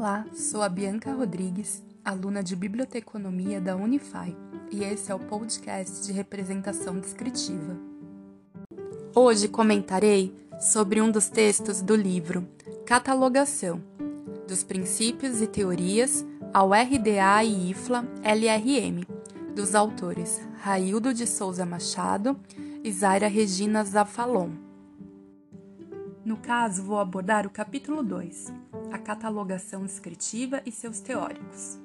Olá, sou a Bianca Rodrigues, aluna de Biblioteconomia da Unify, e esse é o podcast de representação descritiva. Hoje comentarei sobre um dos textos do livro Catalogação, dos princípios e teorias ao RDA e IFLA LRM, dos autores Raildo de Souza Machado e Zaira Regina Zafalon. No caso, vou abordar o capítulo 2, a catalogação descritiva e seus teóricos.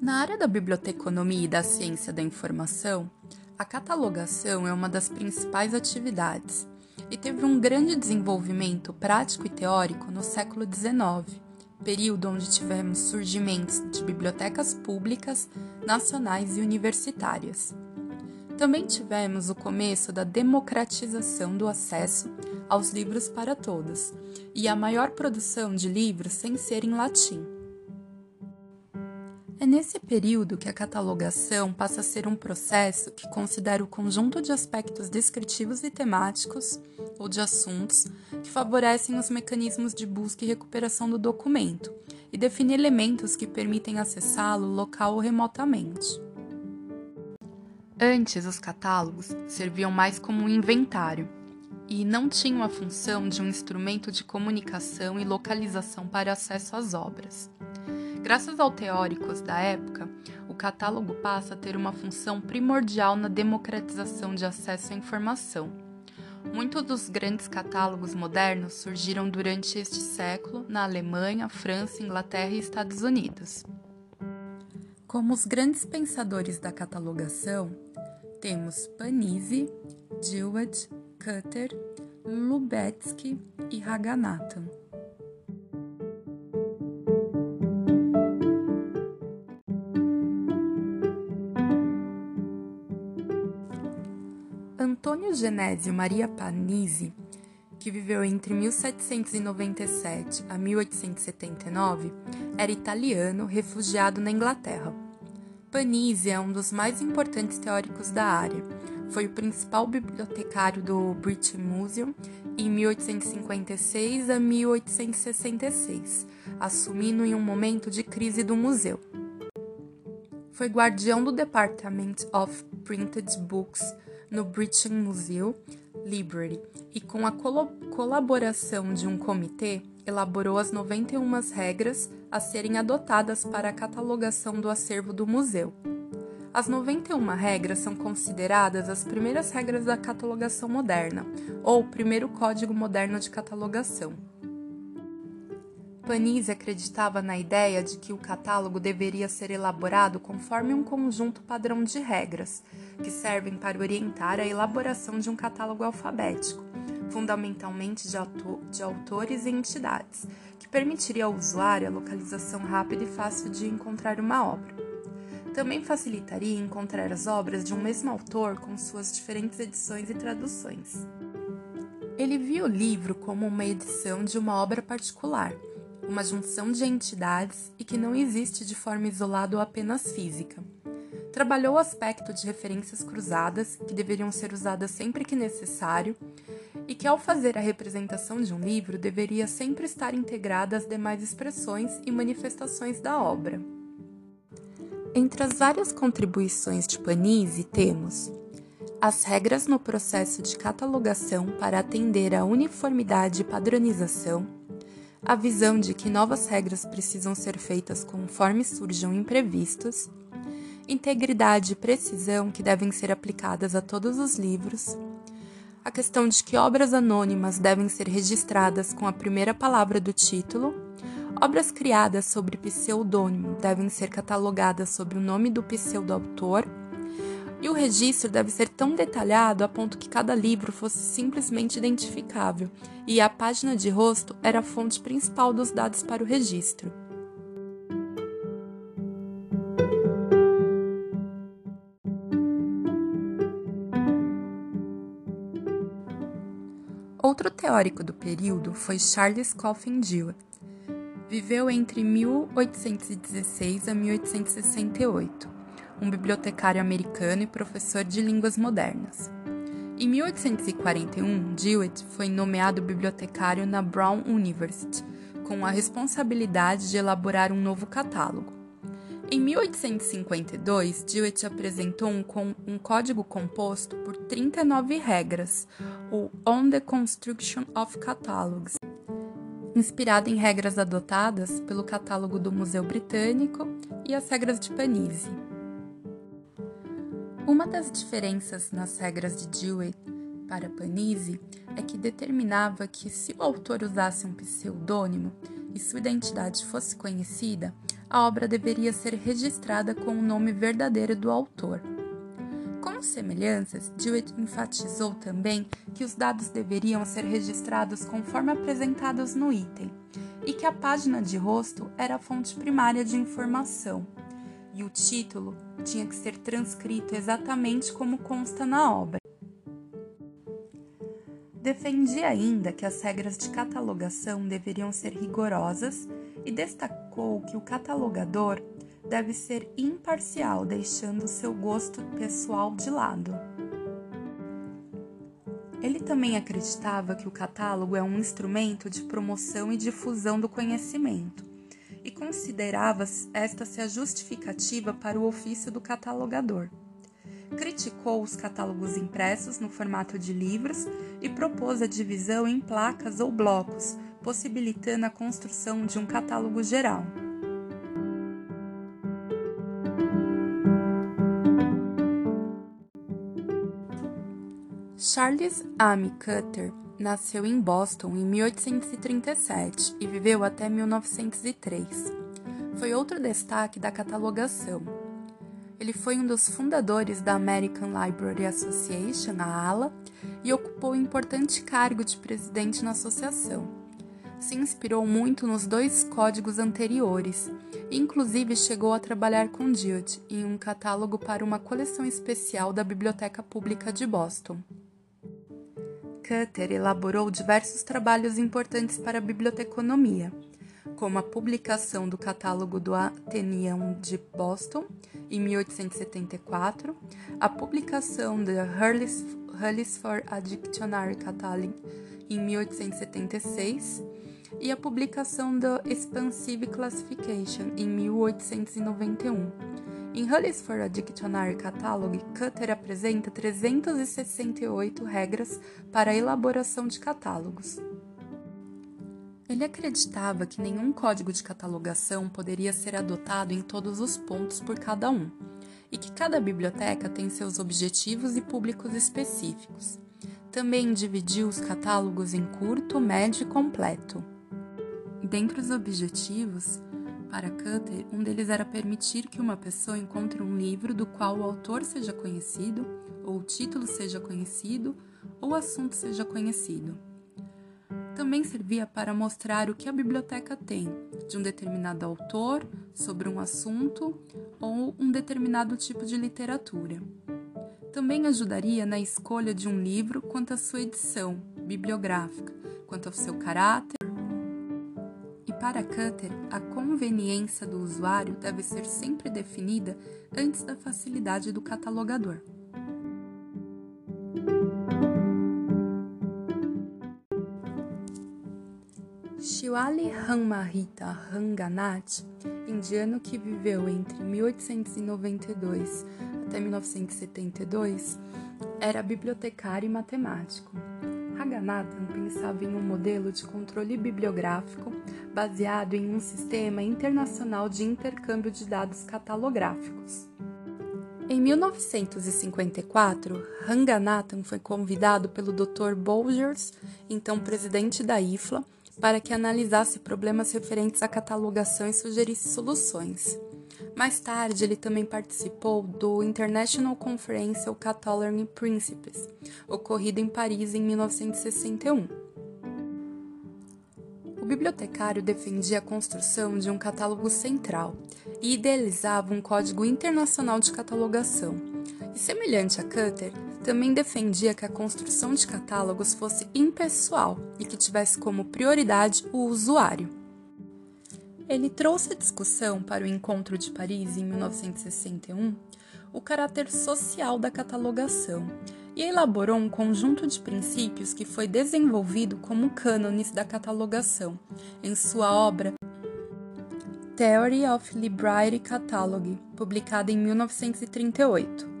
Na área da biblioteconomia e da ciência da informação, a catalogação é uma das principais atividades e teve um grande desenvolvimento prático e teórico no século XIX, período onde tivemos surgimentos de bibliotecas públicas, nacionais e universitárias. Também tivemos o começo da democratização do acesso aos livros para todos e a maior produção de livros sem ser em latim. É nesse período que a catalogação passa a ser um processo que considera o conjunto de aspectos descritivos e temáticos ou de assuntos que favorecem os mecanismos de busca e recuperação do documento e define elementos que permitem acessá-lo local ou remotamente. Antes, os catálogos serviam mais como um inventário e não tinham a função de um instrumento de comunicação e localização para acesso às obras. Graças aos teóricos da época, o catálogo passa a ter uma função primordial na democratização de acesso à informação. Muitos dos grandes catálogos modernos surgiram durante este século na Alemanha, França, Inglaterra e Estados Unidos. Como os grandes pensadores da catalogação, temos Panizzi, Dewey, Cutter, Lubetzky e Haganathan. Genésio Maria Panizzi, que viveu entre 1797 a 1879, era italiano refugiado na Inglaterra. Panizzi é um dos mais importantes teóricos da área. Foi o principal bibliotecário do British Museum em 1856 a 1866, assumindo em um momento de crise do museu. Foi guardião do Department of Printed Books no British Museum Library e, com a colaboração de um comitê, elaborou as 91 regras a serem adotadas para a catalogação do acervo do museu. As 91 regras são consideradas as primeiras regras da catalogação moderna, ou primeiro código moderno de catalogação. Panizzi acreditava na ideia de que o catálogo deveria ser elaborado conforme um conjunto padrão de regras, que servem para orientar a elaboração de um catálogo alfabético, fundamentalmente de, autor, de autores e entidades, que permitiria ao usuário a localização rápida e fácil de encontrar uma obra. Também facilitaria encontrar as obras de um mesmo autor com suas diferentes edições e traduções. Ele viu o livro como uma edição de uma obra particular uma junção de entidades e que não existe de forma isolada ou apenas física. Trabalhou o aspecto de referências cruzadas, que deveriam ser usadas sempre que necessário, e que, ao fazer a representação de um livro, deveria sempre estar integrada às demais expressões e manifestações da obra. Entre as várias contribuições de Panizzi temos as regras no processo de catalogação para atender à uniformidade e padronização, a visão de que novas regras precisam ser feitas conforme surjam imprevistos, integridade e precisão que devem ser aplicadas a todos os livros, a questão de que obras anônimas devem ser registradas com a primeira palavra do título, obras criadas sobre pseudônimo devem ser catalogadas sob o nome do pseudoautor e o registro deve ser tão detalhado a ponto que cada livro fosse simplesmente identificável, e a página de rosto era a fonte principal dos dados para o registro. Outro teórico do período foi Charles Coffin Dewey. Viveu entre 1816 a 1868 um bibliotecário americano e professor de línguas modernas. Em 1841, Jewett foi nomeado bibliotecário na Brown University, com a responsabilidade de elaborar um novo catálogo. Em 1852, Jewett apresentou um, um, código composto por 39 regras, o On the Construction of Catalogs, inspirado em regras adotadas pelo catálogo do Museu Britânico e as regras de Panizzi. Uma das diferenças nas regras de Dewey para Panizzi é que determinava que se o autor usasse um pseudônimo e sua identidade fosse conhecida, a obra deveria ser registrada com o nome verdadeiro do autor. Com semelhanças, Dewey enfatizou também que os dados deveriam ser registrados conforme apresentados no item e que a página de rosto era a fonte primária de informação e o título tinha que ser transcrito exatamente como consta na obra. Defendia ainda que as regras de catalogação deveriam ser rigorosas e destacou que o catalogador deve ser imparcial, deixando seu gosto pessoal de lado. Ele também acreditava que o catálogo é um instrumento de promoção e difusão do conhecimento e considerava esta ser a justificativa para o ofício do catalogador. Criticou os catálogos impressos no formato de livros e propôs a divisão em placas ou blocos, possibilitando a construção de um catálogo geral. Charles Amy Cutter nasceu em Boston em 1837 e viveu até 1903. Foi outro destaque da catalogação. Ele foi um dos fundadores da American Library Association, a ALA, e ocupou um importante cargo de presidente na associação. Se inspirou muito nos dois códigos anteriores e, inclusive, chegou a trabalhar com Diot em um catálogo para uma coleção especial da Biblioteca Pública de Boston. Cutter elaborou diversos trabalhos importantes para a biblioteconomia, como a publicação do catálogo do Athenaeum de Boston em 1874, a publicação da Hurley's for a Dictionary Catalog em 1876 e a publicação da Expansive Classification em 1891. Em Hullis for a Dictionary Catalog, Cutter apresenta 368 regras para a elaboração de catálogos. Ele acreditava que nenhum código de catalogação poderia ser adotado em todos os pontos por cada um, e que cada biblioteca tem seus objetivos e públicos específicos. Também dividiu os catálogos em curto, médio e completo. Dentre os objetivos, para Cutter, um deles era permitir que uma pessoa encontre um livro do qual o autor seja conhecido, ou o título seja conhecido, ou o assunto seja conhecido. Também servia para mostrar o que a biblioteca tem de um determinado autor, sobre um assunto ou um determinado tipo de literatura. Também ajudaria na escolha de um livro quanto à sua edição bibliográfica, quanto ao seu caráter para Cutter, a conveniência do usuário deve ser sempre definida antes da facilidade do catalogador. Shiwali Ranmarita Ranganath, indiano que viveu entre 1892 até 1972, era bibliotecário e matemático. Raganathan pensava em um modelo de controle bibliográfico baseado em um sistema internacional de intercâmbio de dados catalográficos. Em 1954, Ranganathan foi convidado pelo Dr. Bolgers, então presidente da IFLA, para que analisasse problemas referentes à catalogação e sugerisse soluções. Mais tarde, ele também participou do International Conference on Cataloging Principles, ocorrido em Paris em 1961. O bibliotecário defendia a construção de um catálogo central e idealizava um código internacional de catalogação. E semelhante a Cutter, também defendia que a construção de catálogos fosse impessoal e que tivesse como prioridade o usuário. Ele trouxe a discussão para o Encontro de Paris em 1961 o caráter social da catalogação e elaborou um conjunto de princípios que foi desenvolvido como cânones da catalogação em sua obra Theory of Library Catalog, publicada em 1938.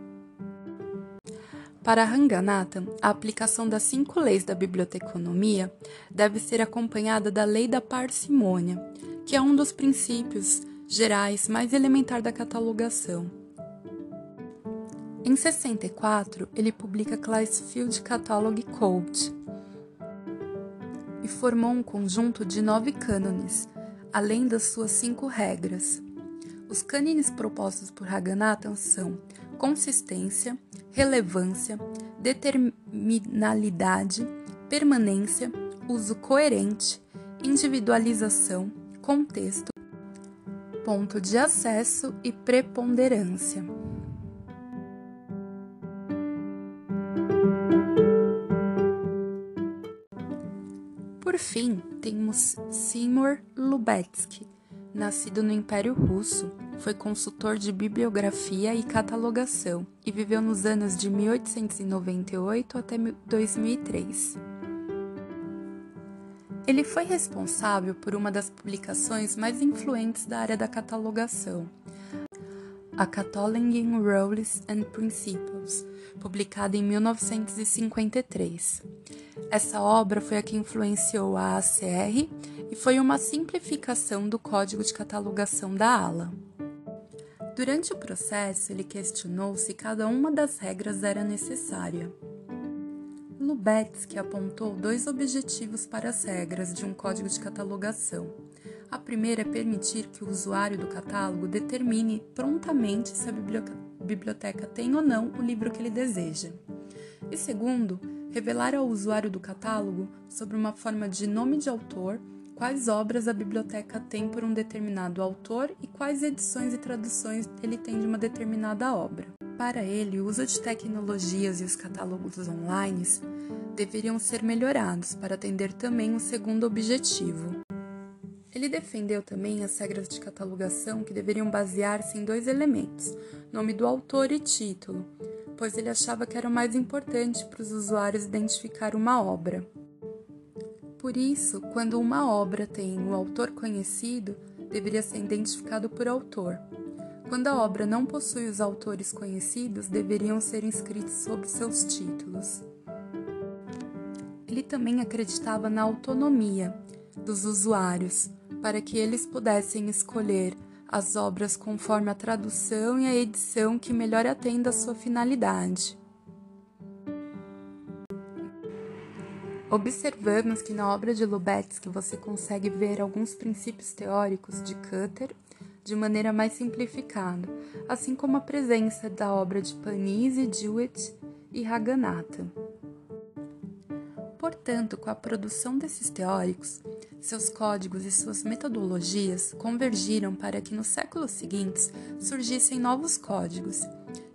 Para Ranganathan, a aplicação das cinco leis da biblioteconomia deve ser acompanhada da lei da parcimônia, que é um dos princípios gerais mais elementar da catalogação. Em 64, ele publica Classfield Catalog Code e formou um conjunto de nove cânones, além das suas cinco regras. Os cânones propostos por Raghunathan são consistência, relevância, determinalidade, permanência, uso coerente, individualização, contexto, ponto de acesso e preponderância. Por fim, temos Seymour Lubetsky, nascido no Império Russo, foi consultor de bibliografia e catalogação e viveu nos anos de 1898 até 2003. Ele foi responsável por uma das publicações mais influentes da área da catalogação, a Cataloging Rules and Principles, publicada em 1953. Essa obra foi a que influenciou a ACR e foi uma simplificação do código de catalogação da ALA. Durante o processo, ele questionou se cada uma das regras era necessária. Lubetzky apontou dois objetivos para as regras de um código de catalogação. A primeira é permitir que o usuário do catálogo determine prontamente se a biblioteca tem ou não o livro que ele deseja. E segundo, revelar ao usuário do catálogo, sobre uma forma de nome de autor, quais obras a biblioteca tem por um determinado autor e quais edições e traduções ele tem de uma determinada obra. Para ele, o uso de tecnologias e os catálogos online deveriam ser melhorados para atender também o segundo objetivo. Ele defendeu também as regras de catalogação que deveriam basear-se em dois elementos: nome do autor e título, pois ele achava que era o mais importante para os usuários identificar uma obra. Por isso, quando uma obra tem o autor conhecido, deveria ser identificado por autor. Quando a obra não possui os autores conhecidos, deveriam ser inscritos sob seus títulos. Ele também acreditava na autonomia dos usuários, para que eles pudessem escolher as obras conforme a tradução e a edição que melhor atenda à sua finalidade. Observamos que na obra de Lubetzky você consegue ver alguns princípios teóricos de Cutter de maneira mais simplificada, assim como a presença da obra de Panizzi, Jewett e Raganatha. Portanto, com a produção desses teóricos, seus códigos e suas metodologias convergiram para que nos séculos seguintes surgissem novos códigos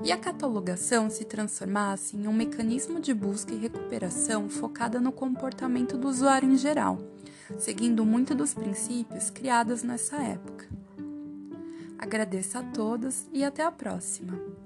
e a catalogação se transformasse em um mecanismo de busca e recuperação focada no comportamento do usuário em geral, seguindo muito dos princípios criados nessa época. Agradeço a todos e até a próxima!